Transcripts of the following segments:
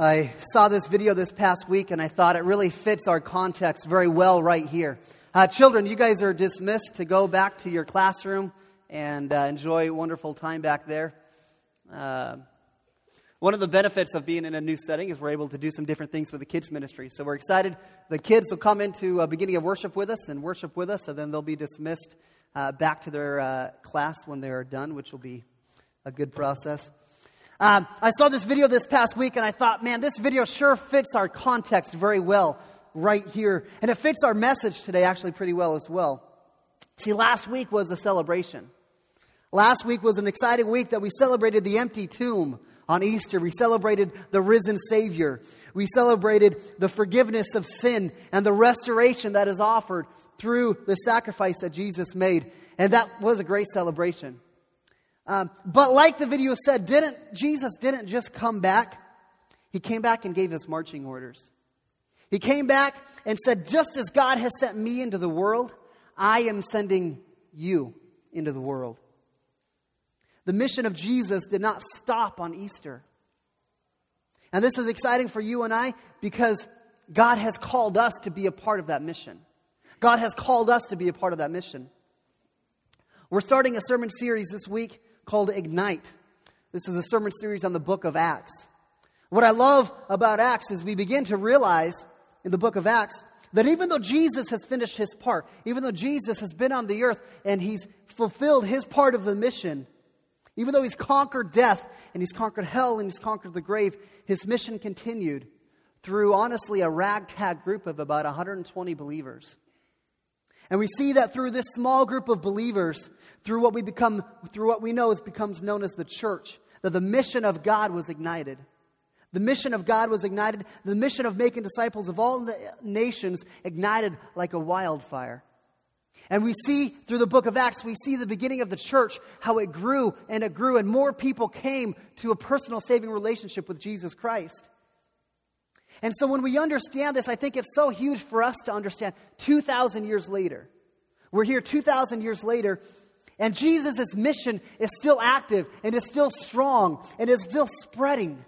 I saw this video this past week and I thought it really fits our context very well right here. Uh, children, you guys are dismissed to go back to your classroom and uh, enjoy a wonderful time back there. Uh, one of the benefits of being in a new setting is we're able to do some different things with the kids' ministry. So we're excited. The kids will come into a beginning of worship with us and worship with us, and then they'll be dismissed uh, back to their uh, class when they're done, which will be a good process. Um, I saw this video this past week and I thought, man, this video sure fits our context very well right here. And it fits our message today actually pretty well as well. See, last week was a celebration. Last week was an exciting week that we celebrated the empty tomb on Easter. We celebrated the risen Savior. We celebrated the forgiveness of sin and the restoration that is offered through the sacrifice that Jesus made. And that was a great celebration. Um, but like the video said, didn't Jesus didn't just come back. He came back and gave us marching orders. He came back and said, just as God has sent me into the world, I am sending you into the world. The mission of Jesus did not stop on Easter. And this is exciting for you and I because God has called us to be a part of that mission. God has called us to be a part of that mission. We're starting a sermon series this week called Ignite. This is a sermon series on the book of Acts. What I love about Acts is we begin to realize in the book of Acts that even though Jesus has finished his part, even though Jesus has been on the earth and he's fulfilled his part of the mission, even though he's conquered death and he's conquered hell and he's conquered the grave, his mission continued through honestly a ragtag group of about 120 believers. And we see that through this small group of believers, through what we become, through what we know is becomes known as the church, that the mission of God was ignited. The mission of God was ignited. The mission of making disciples of all nations ignited like a wildfire. And we see through the book of Acts, we see the beginning of the church, how it grew and it grew, and more people came to a personal saving relationship with Jesus Christ. And so when we understand this, I think it's so huge for us to understand 2,000 years later. We're here 2,000 years later, and Jesus' mission is still active and is still strong and is still spreading.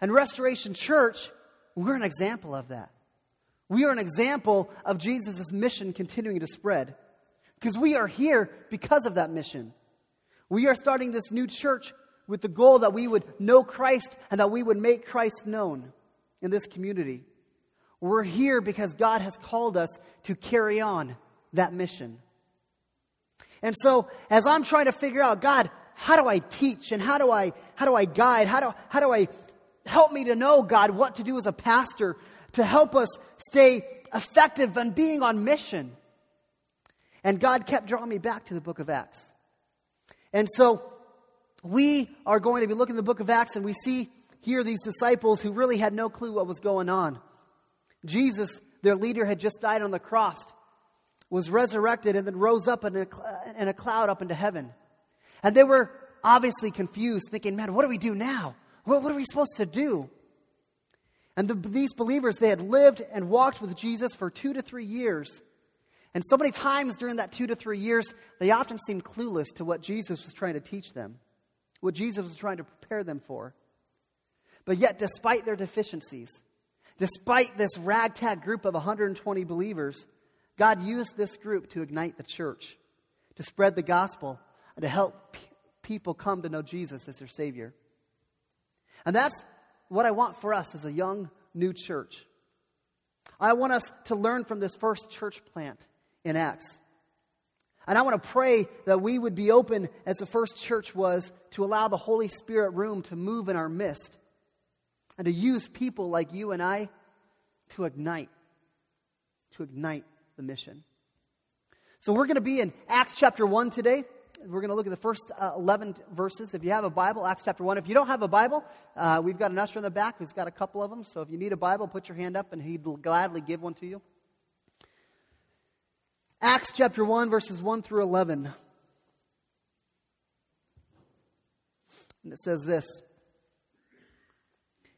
And Restoration Church, we're an example of that. We are an example of Jesus' mission continuing to spread. Because we are here because of that mission. We are starting this new church with the goal that we would know Christ and that we would make Christ known in this community. We're here because God has called us to carry on that mission. And so, as I'm trying to figure out, God, how do I teach and how do I how do I guide? How do how do I help me to know, God, what to do as a pastor to help us stay effective and being on mission? And God kept drawing me back to the book of Acts. And so we are going to be looking at the book of Acts and we see here these disciples who really had no clue what was going on. Jesus, their leader, had just died on the cross was resurrected and then rose up in a, in a cloud up into heaven. And they were obviously confused, thinking, man, what do we do now? What, what are we supposed to do? And the, these believers, they had lived and walked with Jesus for two to three years. And so many times during that two to three years, they often seemed clueless to what Jesus was trying to teach them, what Jesus was trying to prepare them for. But yet, despite their deficiencies, despite this ragtag group of 120 believers, God used this group to ignite the church, to spread the gospel, and to help people come to know Jesus as their Savior. And that's what I want for us as a young new church. I want us to learn from this first church plant in Acts. And I want to pray that we would be open, as the first church was, to allow the Holy Spirit room to move in our midst and to use people like you and I to ignite, to ignite the mission. So we're going to be in Acts chapter 1 today. We're going to look at the first uh, 11 verses. If you have a Bible, Acts chapter 1. If you don't have a Bible, uh, we've got an usher in the back who's got a couple of them. So if you need a Bible, put your hand up and he'd gladly give one to you. Acts chapter 1, verses 1 through 11. And it says this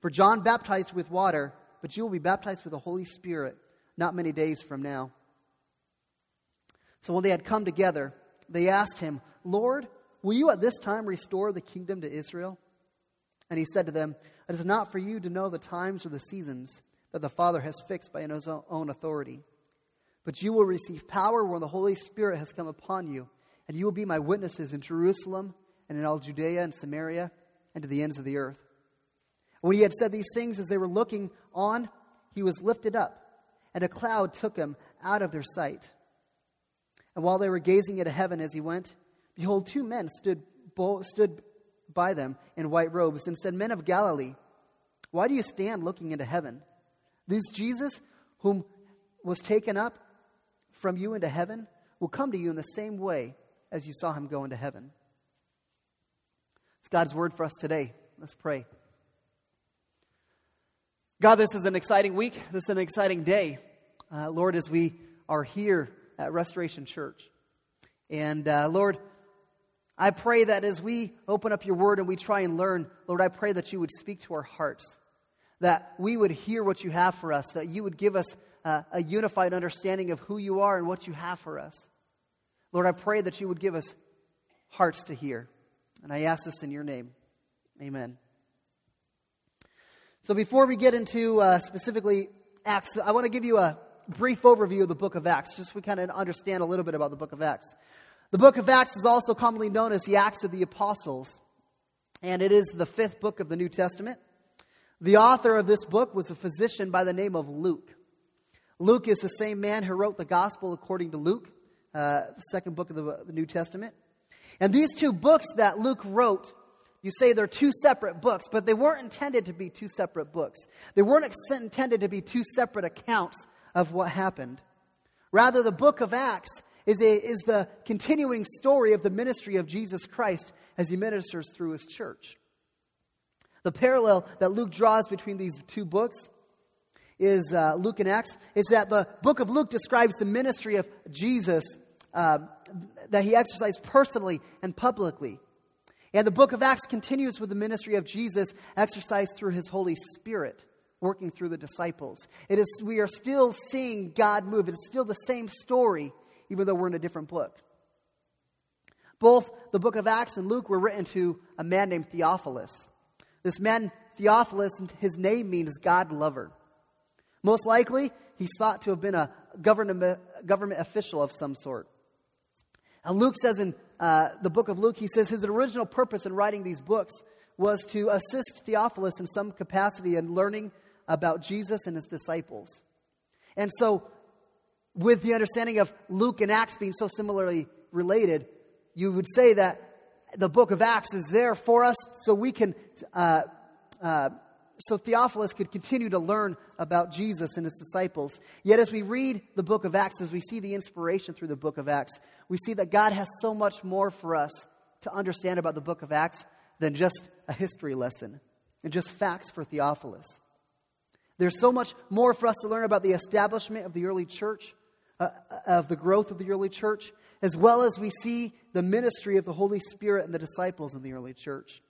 For John baptized with water, but you will be baptized with the Holy Spirit not many days from now. So when they had come together, they asked him, Lord, will you at this time restore the kingdom to Israel? And he said to them, It is not for you to know the times or the seasons that the Father has fixed by his own authority. But you will receive power when the Holy Spirit has come upon you, and you will be my witnesses in Jerusalem and in all Judea and Samaria and to the ends of the earth. When he had said these things, as they were looking on, he was lifted up, and a cloud took him out of their sight. And while they were gazing at heaven as he went, behold, two men stood, stood by them in white robes and said, Men of Galilee, why do you stand looking into heaven? This Jesus, whom was taken up from you into heaven, will come to you in the same way as you saw him go into heaven. It's God's word for us today. Let's pray. God, this is an exciting week. This is an exciting day. Uh, Lord, as we are here at Restoration Church. And uh, Lord, I pray that as we open up your word and we try and learn, Lord, I pray that you would speak to our hearts, that we would hear what you have for us, that you would give us uh, a unified understanding of who you are and what you have for us. Lord, I pray that you would give us hearts to hear. And I ask this in your name. Amen. So before we get into uh, specifically Acts, I want to give you a brief overview of the book of Acts, just so we kind of understand a little bit about the book of Acts. The book of Acts is also commonly known as the Acts of the Apostles, and it is the fifth book of the New Testament. The author of this book was a physician by the name of Luke. Luke is the same man who wrote the Gospel according to Luke, uh, the second book of the, the New Testament. And these two books that Luke wrote you say they're two separate books, but they weren't intended to be two separate books. They weren't intended to be two separate accounts of what happened. Rather, the book of Acts is, a, is the continuing story of the ministry of Jesus Christ as he ministers through his church. The parallel that Luke draws between these two books is uh, Luke and Acts, is that the book of Luke describes the ministry of Jesus uh, that he exercised personally and publicly. And the book of Acts continues with the ministry of Jesus exercised through his Holy Spirit, working through the disciples. It is, we are still seeing God move. It is still the same story, even though we're in a different book. Both the book of Acts and Luke were written to a man named Theophilus. This man, Theophilus, his name means God lover. Most likely, he's thought to have been a government, government official of some sort. And Luke says in uh, the book of Luke, he says his original purpose in writing these books was to assist Theophilus in some capacity in learning about Jesus and his disciples. And so, with the understanding of Luke and Acts being so similarly related, you would say that the book of Acts is there for us so we can uh, uh, so Theophilus could continue to learn about Jesus and his disciples. Yet, as we read the book of Acts, as we see the inspiration through the book of Acts, we see that God has so much more for us to understand about the book of Acts than just a history lesson and just facts for Theophilus. There's so much more for us to learn about the establishment of the early church, uh, of the growth of the early church, as well as we see the ministry of the Holy Spirit and the disciples in the early church.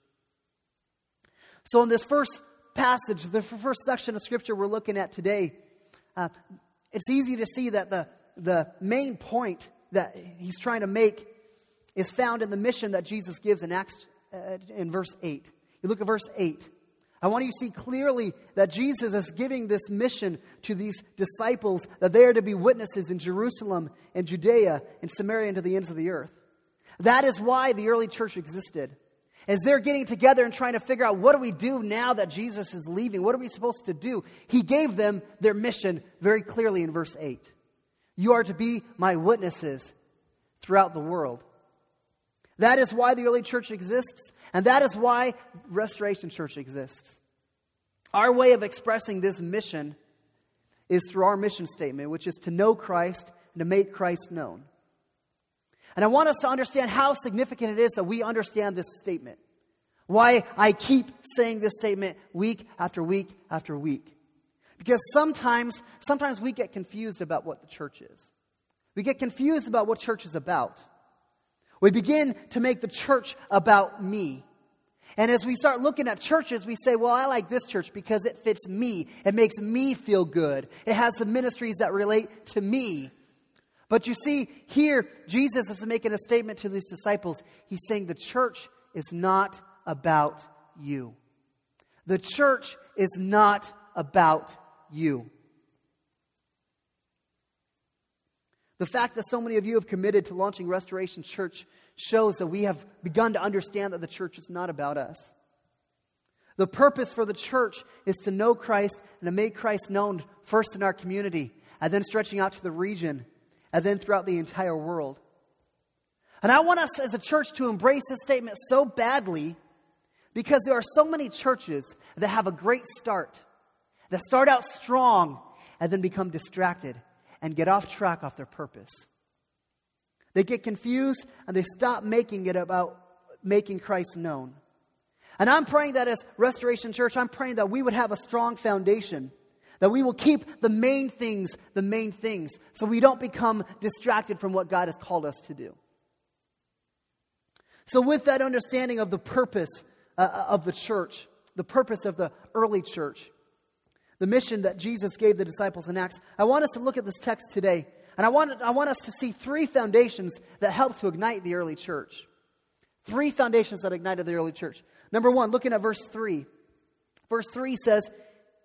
So, in this first passage, the first section of Scripture we're looking at today, uh, it's easy to see that the, the main point that he's trying to make is found in the mission that Jesus gives in Acts uh, in verse 8. You look at verse 8. I want you to see clearly that Jesus is giving this mission to these disciples that they are to be witnesses in Jerusalem and Judea and Samaria and to the ends of the earth. That is why the early church existed as they're getting together and trying to figure out what do we do now that Jesus is leaving? What are we supposed to do? He gave them their mission very clearly in verse 8. You are to be my witnesses throughout the world. That is why the early church exists, and that is why Restoration Church exists. Our way of expressing this mission is through our mission statement, which is to know Christ and to make Christ known. And I want us to understand how significant it is that we understand this statement. Why I keep saying this statement week after week after week. Because sometimes, sometimes we get confused about what the church is. We get confused about what church is about. We begin to make the church about me. And as we start looking at churches, we say, well, I like this church because it fits me. It makes me feel good. It has some ministries that relate to me. But you see, here, Jesus is making a statement to these disciples. He's saying the church is not about you. The church is not about you. The fact that so many of you have committed to launching Restoration Church shows that we have begun to understand that the church is not about us. The purpose for the church is to know Christ and to make Christ known first in our community, and then stretching out to the region, and then throughout the entire world. And I want us as a church to embrace this statement so badly because there are so many churches that have a great start, that start out strong and then become distracted and get off track off their purpose. They get confused and they stop making it about making Christ known. And I'm praying that as Restoration Church, I'm praying that we would have a strong foundation, that we will keep the main things the main things, so we don't become distracted from what God has called us to do. So, with that understanding of the purpose uh, of the church, the purpose of the early church, the mission that Jesus gave the disciples in Acts, I want us to look at this text today. And I want, I want us to see three foundations that help to ignite the early church. Three foundations that ignited the early church. Number one, looking at verse 3. Verse 3 says,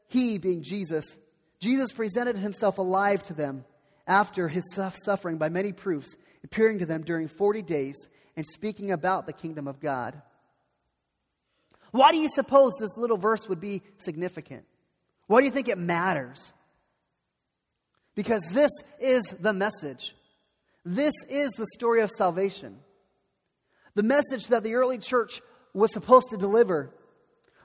He, being Jesus, Jesus presented himself alive to them after his suffering by many proofs, appearing to them during 40 days and speaking about the kingdom of God. Why do you suppose this little verse would be significant? Why do you think it matters? Because this is the message. This is the story of salvation. The message that the early church was supposed to deliver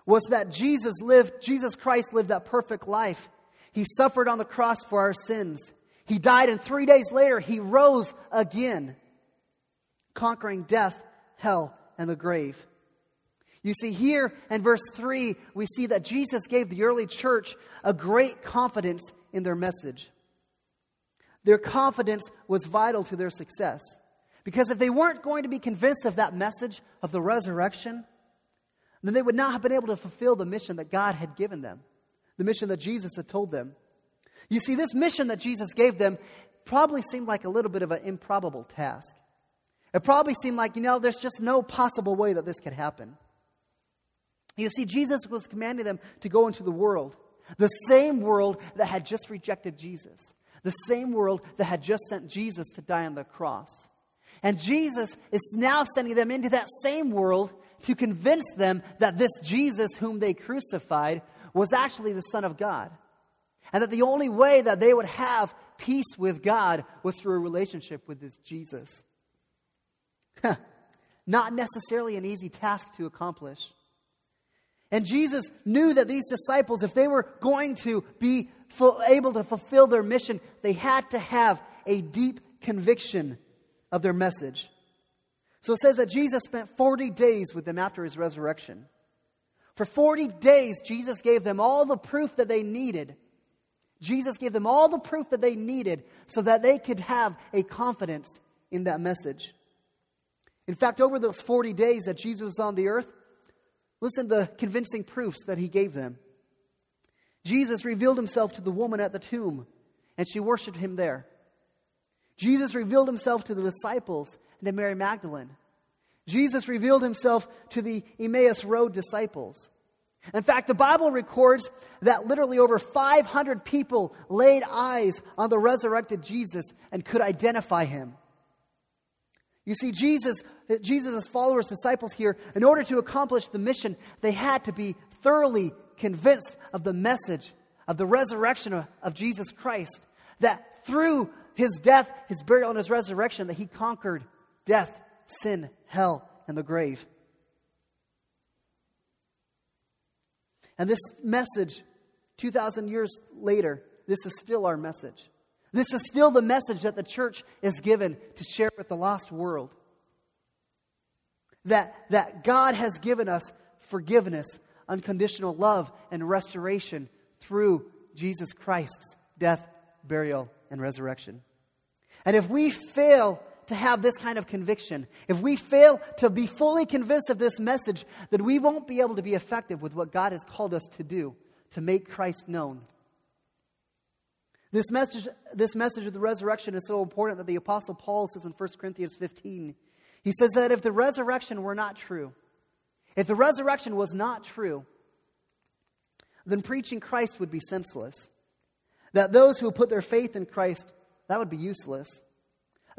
was that Jesus lived, Jesus Christ lived that perfect life. He suffered on the cross for our sins. He died, and three days later, he rose again, conquering death, hell, and the grave. You see, here in verse 3, we see that Jesus gave the early church a great confidence in their message. Their confidence was vital to their success. Because if they weren't going to be convinced of that message of the resurrection, then they would not have been able to fulfill the mission that God had given them, the mission that Jesus had told them. You see, this mission that Jesus gave them probably seemed like a little bit of an improbable task. It probably seemed like, you know, there's just no possible way that this could happen. You see, Jesus was commanding them to go into the world, the same world that had just rejected Jesus, the same world that had just sent Jesus to die on the cross. And Jesus is now sending them into that same world to convince them that this Jesus, whom they crucified, was actually the Son of God. And that the only way that they would have peace with God was through a relationship with this Jesus. Not necessarily an easy task to accomplish. And Jesus knew that these disciples, if they were going to be able to fulfill their mission, they had to have a deep conviction of their message. So it says that Jesus spent 40 days with them after his resurrection. For 40 days, Jesus gave them all the proof that they needed. Jesus gave them all the proof that they needed so that they could have a confidence in that message. In fact, over those 40 days that Jesus was on the earth, Listen to the convincing proofs that he gave them. Jesus revealed himself to the woman at the tomb, and she worshiped him there. Jesus revealed himself to the disciples to Mary Magdalene. Jesus revealed himself to the Emmaus Road disciples. In fact, the Bible records that literally over 500 people laid eyes on the resurrected Jesus and could identify him. You see, Jesus, Jesus' followers, disciples here, in order to accomplish the mission, they had to be thoroughly convinced of the message of the resurrection of, of Jesus Christ. That through his death, his burial, and his resurrection, that he conquered death, sin, hell, and the grave. And this message, 2,000 years later, this is still our message. This is still the message that the church is given to share with the lost world. That, that God has given us forgiveness, unconditional love, and restoration through Jesus Christ's death, burial, and resurrection. And if we fail to have this kind of conviction, if we fail to be fully convinced of this message, then we won't be able to be effective with what God has called us to do to make Christ known. This message, this message of the resurrection is so important that the Apostle Paul says in 1 Corinthians 15, he says that if the resurrection were not true, if the resurrection was not true, then preaching Christ would be senseless. That those who put their faith in Christ, that would be useless.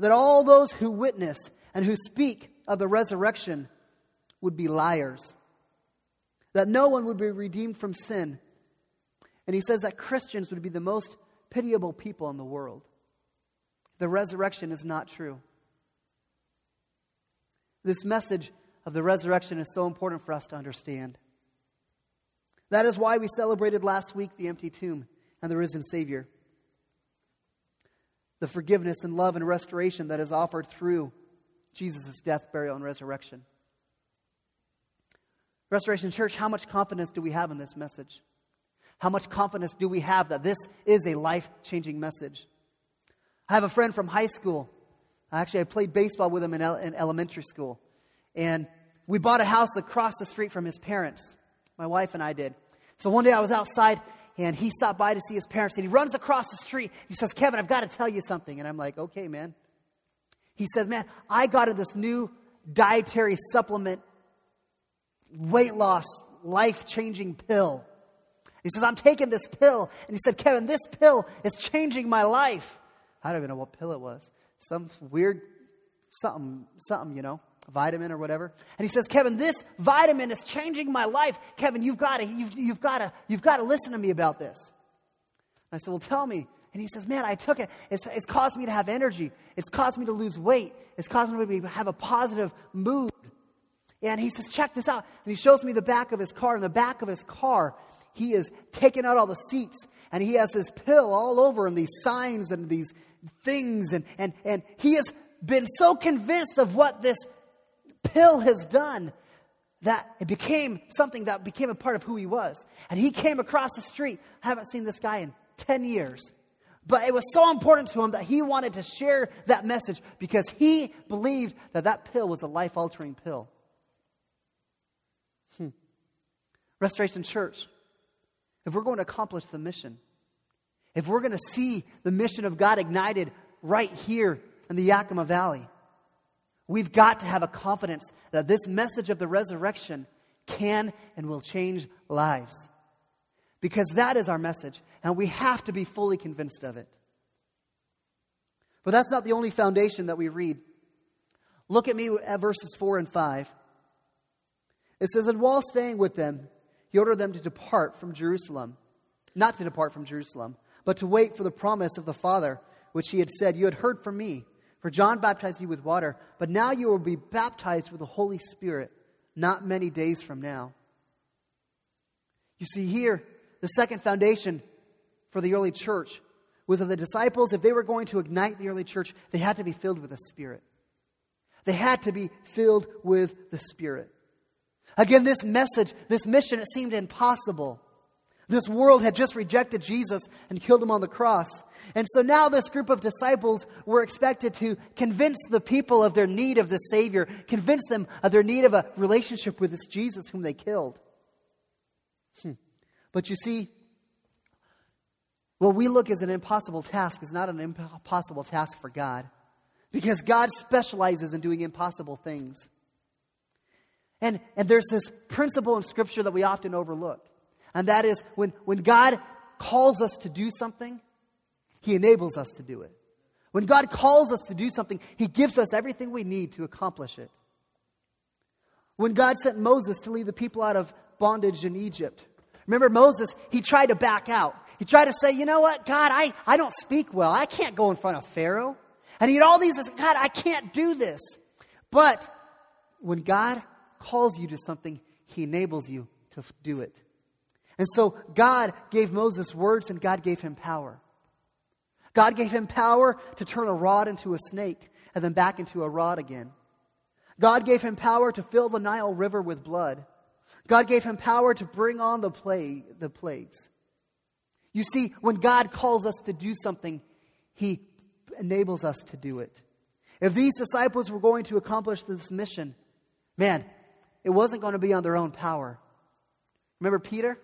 That all those who witness and who speak of the resurrection would be liars. That no one would be redeemed from sin. And he says that Christians would be the most pitiable people in the world. The resurrection is not true. This message of the resurrection is so important for us to understand. That is why we celebrated last week the empty tomb and the risen Savior. The forgiveness and love and restoration that is offered through Jesus' death, burial, and resurrection. Restoration Church, how much confidence do we have in this message? How much confidence do we have that this is a life changing message? I have a friend from high school. Actually, I played baseball with him in, in elementary school. And we bought a house across the street from his parents. My wife and I did. So one day I was outside and he stopped by to see his parents and he runs across the street. He says, Kevin, I've got to tell you something. And I'm like, okay, man. He says, man, I got this new dietary supplement, weight loss, life changing pill. He says, I'm taking this pill. And he said, Kevin, this pill is changing my life. I don't even know what pill it was. Some weird something, something, you know vitamin or whatever. And he says, Kevin, this vitamin is changing my life. Kevin, you've got to, you've, you've got to, you've got to listen to me about this. And I said, well, tell me. And he says, man, I took it. It's, it's caused me to have energy. It's caused me to lose weight. It's caused me to have a positive mood. And he says, check this out. And he shows me the back of his car. In the back of his car, he is taking out all the seats. And he has this pill all over and these signs and these things. And, and, and he has been so convinced of what this pill has done that it became something that became a part of who he was. And he came across the street. I haven't seen this guy in 10 years. But it was so important to him that he wanted to share that message because he believed that that pill was a life altering pill. Hmm. Restoration Church, if we're going to accomplish the mission, if we're going to see the mission of God ignited right here in the Yakima Valley, We've got to have a confidence that this message of the resurrection can and will change lives. Because that is our message, and we have to be fully convinced of it. But that's not the only foundation that we read. Look at me at verses 4 and 5. It says, And while staying with them, he ordered them to depart from Jerusalem. Not to depart from Jerusalem, but to wait for the promise of the Father, which he had said, You had heard from me. For John baptized you with water, but now you will be baptized with the Holy Spirit not many days from now. You see, here, the second foundation for the early church was that the disciples, if they were going to ignite the early church, they had to be filled with the Spirit. They had to be filled with the Spirit. Again, this message, this mission, it seemed impossible. This world had just rejected Jesus and killed him on the cross. And so now this group of disciples were expected to convince the people of their need of the Savior, convince them of their need of a relationship with this Jesus whom they killed. Hmm. But you see, what we look as an impossible task is not an impossible task for God. Because God specializes in doing impossible things. And, and there's this principle in Scripture that we often overlook. And that is when, when God calls us to do something, He enables us to do it. When God calls us to do something, He gives us everything we need to accomplish it. When God sent Moses to lead the people out of bondage in Egypt, remember Moses, he tried to back out. He tried to say, you know what, God, I, I don't speak well. I can't go in front of Pharaoh. And he had all these, God, I can't do this. But when God calls you to something, He enables you to do it. And so God gave Moses words and God gave him power. God gave him power to turn a rod into a snake and then back into a rod again. God gave him power to fill the Nile River with blood. God gave him power to bring on the, plague, the plagues. You see, when God calls us to do something, He enables us to do it. If these disciples were going to accomplish this mission, man, it wasn't going to be on their own power. Remember Peter?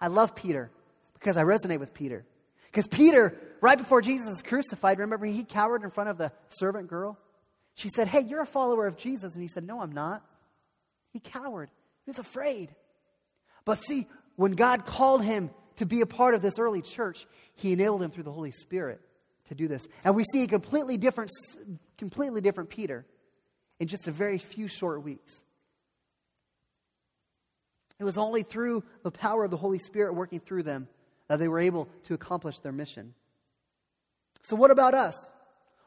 I love Peter because I resonate with Peter. Because Peter, right before Jesus is crucified, remember he cowered in front of the servant girl? She said, Hey, you're a follower of Jesus. And he said, No, I'm not. He cowered. He was afraid. But see, when God called him to be a part of this early church, he enabled him through the Holy Spirit to do this. And we see a completely different, completely different Peter in just a very few short weeks. It was only through the power of the Holy Spirit working through them that they were able to accomplish their mission. So, what about us?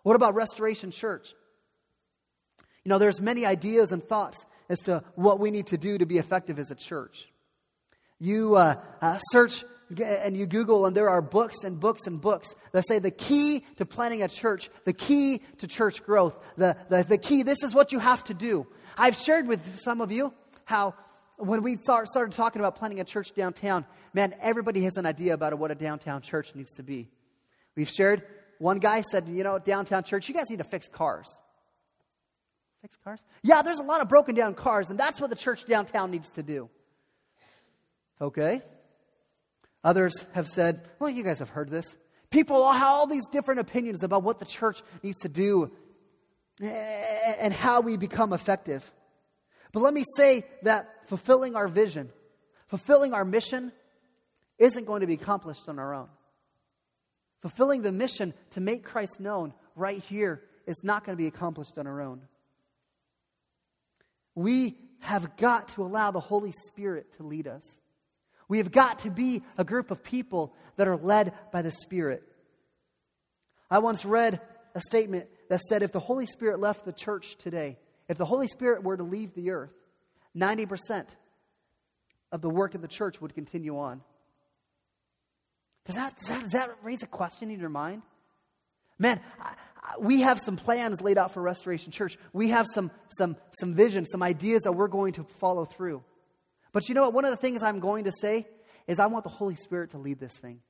What about Restoration Church? You know, there's many ideas and thoughts as to what we need to do to be effective as a church. You uh, uh, search and you Google, and there are books and books and books that say the key to planning a church, the key to church growth, the, the, the key, this is what you have to do. I've shared with some of you how when we start, started talking about planning a church downtown, man, everybody has an idea about what a downtown church needs to be. We've shared, one guy said, you know, downtown church, you guys need to fix cars. Fix cars? Yeah, there's a lot of broken down cars, and that's what the church downtown needs to do. Okay. Others have said, well, you guys have heard this. People all have all these different opinions about what the church needs to do and how we become effective. But let me say that fulfilling our vision, fulfilling our mission, isn't going to be accomplished on our own. Fulfilling the mission to make Christ known right here is not going to be accomplished on our own. We have got to allow the Holy Spirit to lead us. We have got to be a group of people that are led by the Spirit. I once read a statement that said if the Holy Spirit left the church today, if the Holy Spirit were to leave the earth, 90% of the work of the church would continue on. Does that, does that, does that raise a question in your mind? Man, I, we have some plans laid out for Restoration Church. We have some, some, some vision, some ideas that we're going to follow through. But you know what? One of the things I'm going to say is I want the Holy Spirit to lead this thing.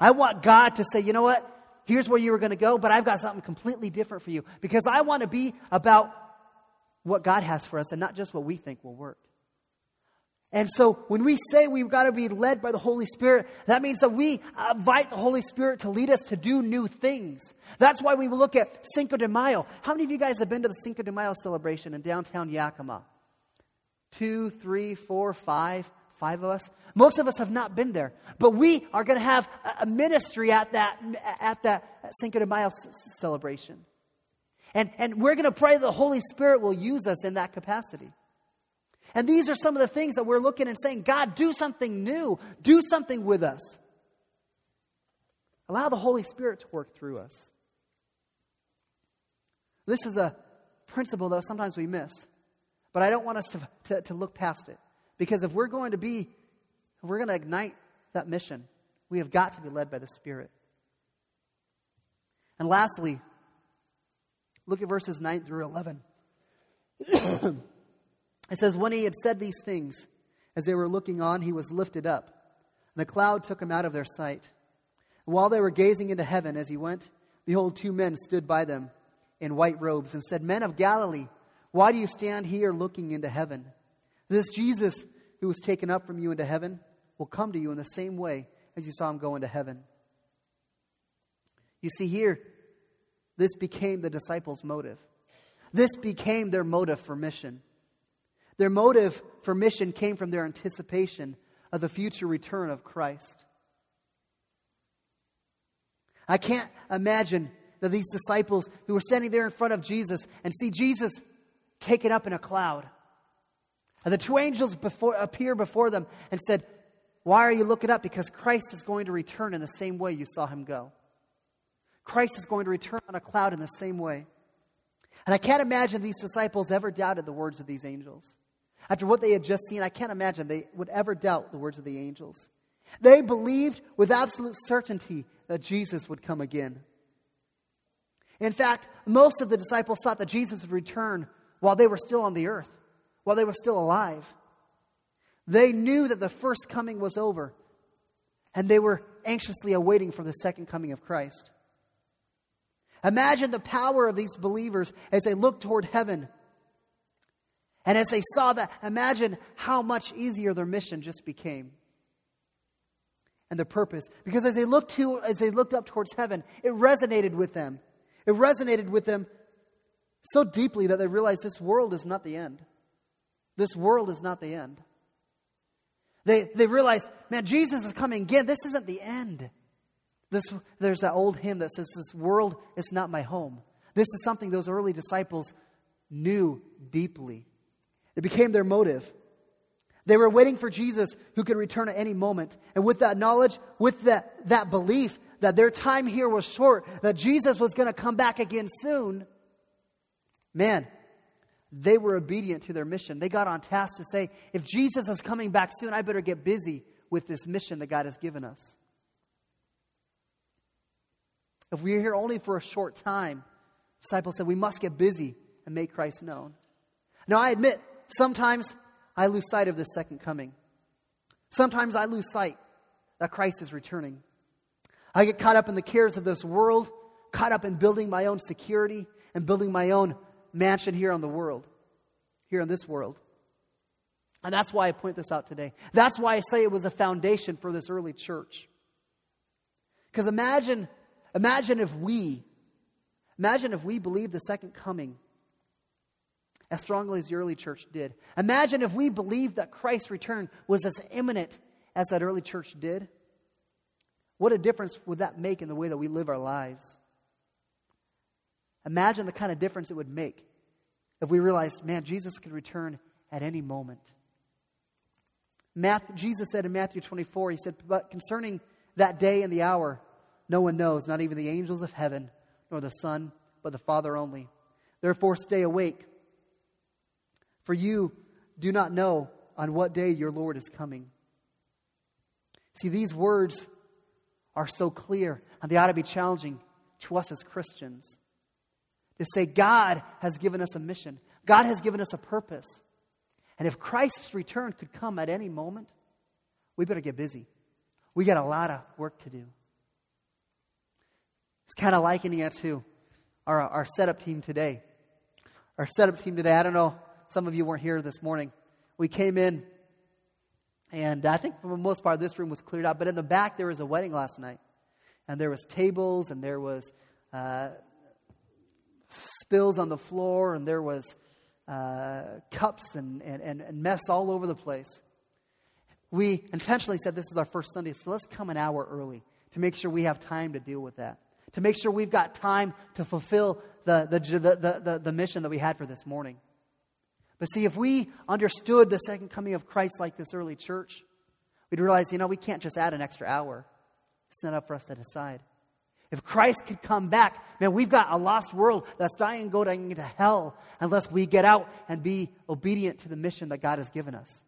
I want God to say, you know what? Here's where you were going to go, but I've got something completely different for you because I want to be about what God has for us and not just what we think will work. And so when we say we've got to be led by the Holy Spirit, that means that we invite the Holy Spirit to lead us to do new things. That's why we look at Cinco de Mayo. How many of you guys have been to the Cinco de Mayo celebration in downtown Yakima? Two, three, four, five, five of us. Most of us have not been there, but we are going to have a ministry at that at that Cinco de Mayo celebration. And, and we're going to pray the Holy Spirit will use us in that capacity. And these are some of the things that we're looking and saying, God, do something new, do something with us. Allow the Holy Spirit to work through us. This is a principle that sometimes we miss, but I don't want us to, to, to look past it. Because if we're going to be, if we're going to ignite that mission, we have got to be led by the Spirit. And lastly, Look at verses 9 through 11. it says, When he had said these things, as they were looking on, he was lifted up, and a cloud took him out of their sight. And while they were gazing into heaven as he went, behold, two men stood by them in white robes and said, Men of Galilee, why do you stand here looking into heaven? This Jesus who was taken up from you into heaven will come to you in the same way as you saw him go into heaven. You see, here, this became the disciples' motive. This became their motive for mission. Their motive for mission came from their anticipation of the future return of Christ. I can't imagine that these disciples who were standing there in front of Jesus and see Jesus taken up in a cloud. And the two angels before, appear before them and said, Why are you looking up? Because Christ is going to return in the same way you saw him go. Christ is going to return on a cloud in the same way. And I can't imagine these disciples ever doubted the words of these angels. After what they had just seen, I can't imagine they would ever doubt the words of the angels. They believed with absolute certainty that Jesus would come again. In fact, most of the disciples thought that Jesus would return while they were still on the earth, while they were still alive. They knew that the first coming was over and they were anxiously awaiting for the second coming of Christ. Imagine the power of these believers as they looked toward heaven. And as they saw that, imagine how much easier their mission just became. And the purpose. Because as they looked to, as they looked up towards heaven, it resonated with them. It resonated with them so deeply that they realized this world is not the end. This world is not the end. They, they realized, man, Jesus is coming again. This isn't the end. This, there's that old hymn that says, This world is not my home. This is something those early disciples knew deeply. It became their motive. They were waiting for Jesus who could return at any moment. And with that knowledge, with that, that belief that their time here was short, that Jesus was going to come back again soon, man, they were obedient to their mission. They got on task to say, if Jesus is coming back soon, I better get busy with this mission that God has given us. If we're here only for a short time, disciples said we must get busy and make Christ known. Now, I admit, sometimes I lose sight of the second coming. Sometimes I lose sight that Christ is returning. I get caught up in the cares of this world, caught up in building my own security and building my own mansion here on the world, here in this world. And that's why I point this out today. That's why I say it was a foundation for this early church. Because imagine, imagine if we, imagine if we believed the second coming as strongly as the early church did. Imagine if we believed that Christ's return was as imminent as that early church did. What a difference would that make in the way that we live our lives? Imagine the kind of difference it would make if we realized, man, Jesus could return at any moment. Matthew, Jesus said in Matthew 24, He said, But concerning that day and the hour, no one knows, not even the angels of heaven, nor the Son, but the Father only. Therefore, stay awake, for you do not know on what day your Lord is coming. See, these words are so clear, and they ought to be challenging to us as Christians to say God has given us a mission, God has given us a purpose. And if Christ's return could come at any moment, we better get busy. We got a lot of work to do. It's kind of likening it to our, our setup team today. Our setup team today, I don't know, some of you weren't here this morning. We came in, and I think for the most part, this room was cleared out. But in the back, there was a wedding last night. And there was tables, and there was uh, spills on the floor, and there was uh, cups and, and, and mess all over the place. We intentionally said this is our first Sunday, so let's come an hour early to make sure we have time to deal with that, to make sure we've got time to fulfill the, the, the, the, the mission that we had for this morning. But see, if we understood the second coming of Christ like this early church, we'd realize, you know, we can't just add an extra hour. It's not up for us to decide. If Christ could come back, man, we've got a lost world that's dying and going into hell unless we get out and be obedient to the mission that God has given us.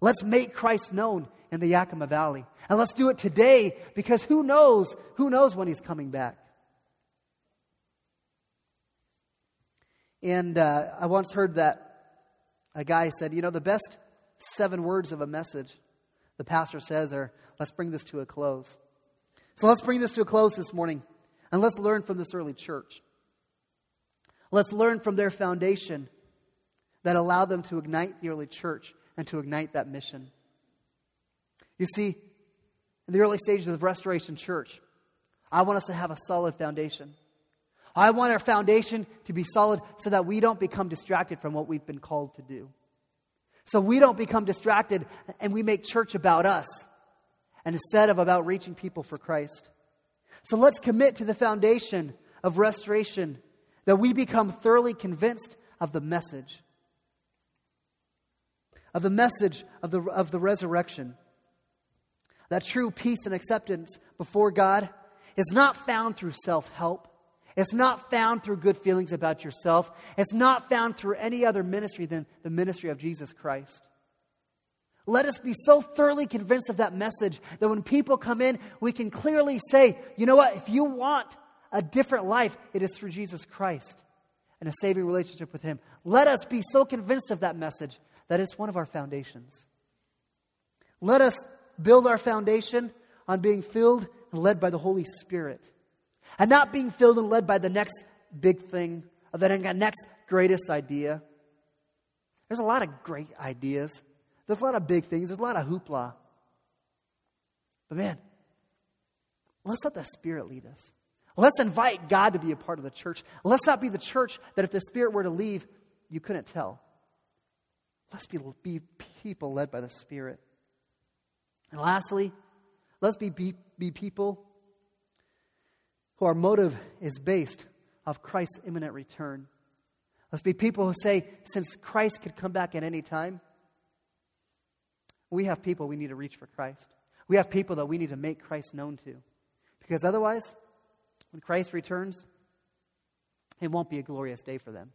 Let's make Christ known in the Yakima Valley. And let's do it today because who knows, who knows when he's coming back. And uh, I once heard that a guy said, you know, the best seven words of a message, the pastor says, are, let's bring this to a close. So let's bring this to a close this morning and let's learn from this early church. Let's learn from their foundation that allowed them to ignite the early church and to ignite that mission. You see, in the early stages of the Restoration Church, I want us to have a solid foundation. I want our foundation to be solid so that we don't become distracted from what we've been called to do. So we don't become distracted and we make church about us and instead of about reaching people for Christ. So let's commit to the foundation of restoration that we become thoroughly convinced of the message, of the message of the, of the resurrection. That true peace and acceptance before God is not found through self help. It's not found through good feelings about yourself. It's not found through any other ministry than the ministry of Jesus Christ. Let us be so thoroughly convinced of that message that when people come in, we can clearly say, you know what, if you want a different life, it is through Jesus Christ and a saving relationship with Him. Let us be so convinced of that message that it's one of our foundations. Let us build our foundation on being filled and led by the Holy Spirit. And not being filled and led by the next big thing, or the next greatest idea. There's a lot of great ideas. There's a lot of big things. There's a lot of hoopla. But man, let's let the Spirit lead us. Let's invite God to be a part of the church. Let's not be the church that if the Spirit were to leave, you couldn't tell. Let's be, be people led by the Spirit. And lastly, let's be, be, be people who our motive is based off Christ's imminent return. Let's be people who say, since Christ could come back at any time, we have people we need to reach for Christ. We have people that we need to make Christ known to. Because otherwise, when Christ returns, it won't be a glorious day for them.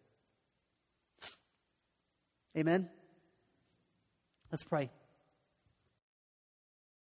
Amen? Let's pray.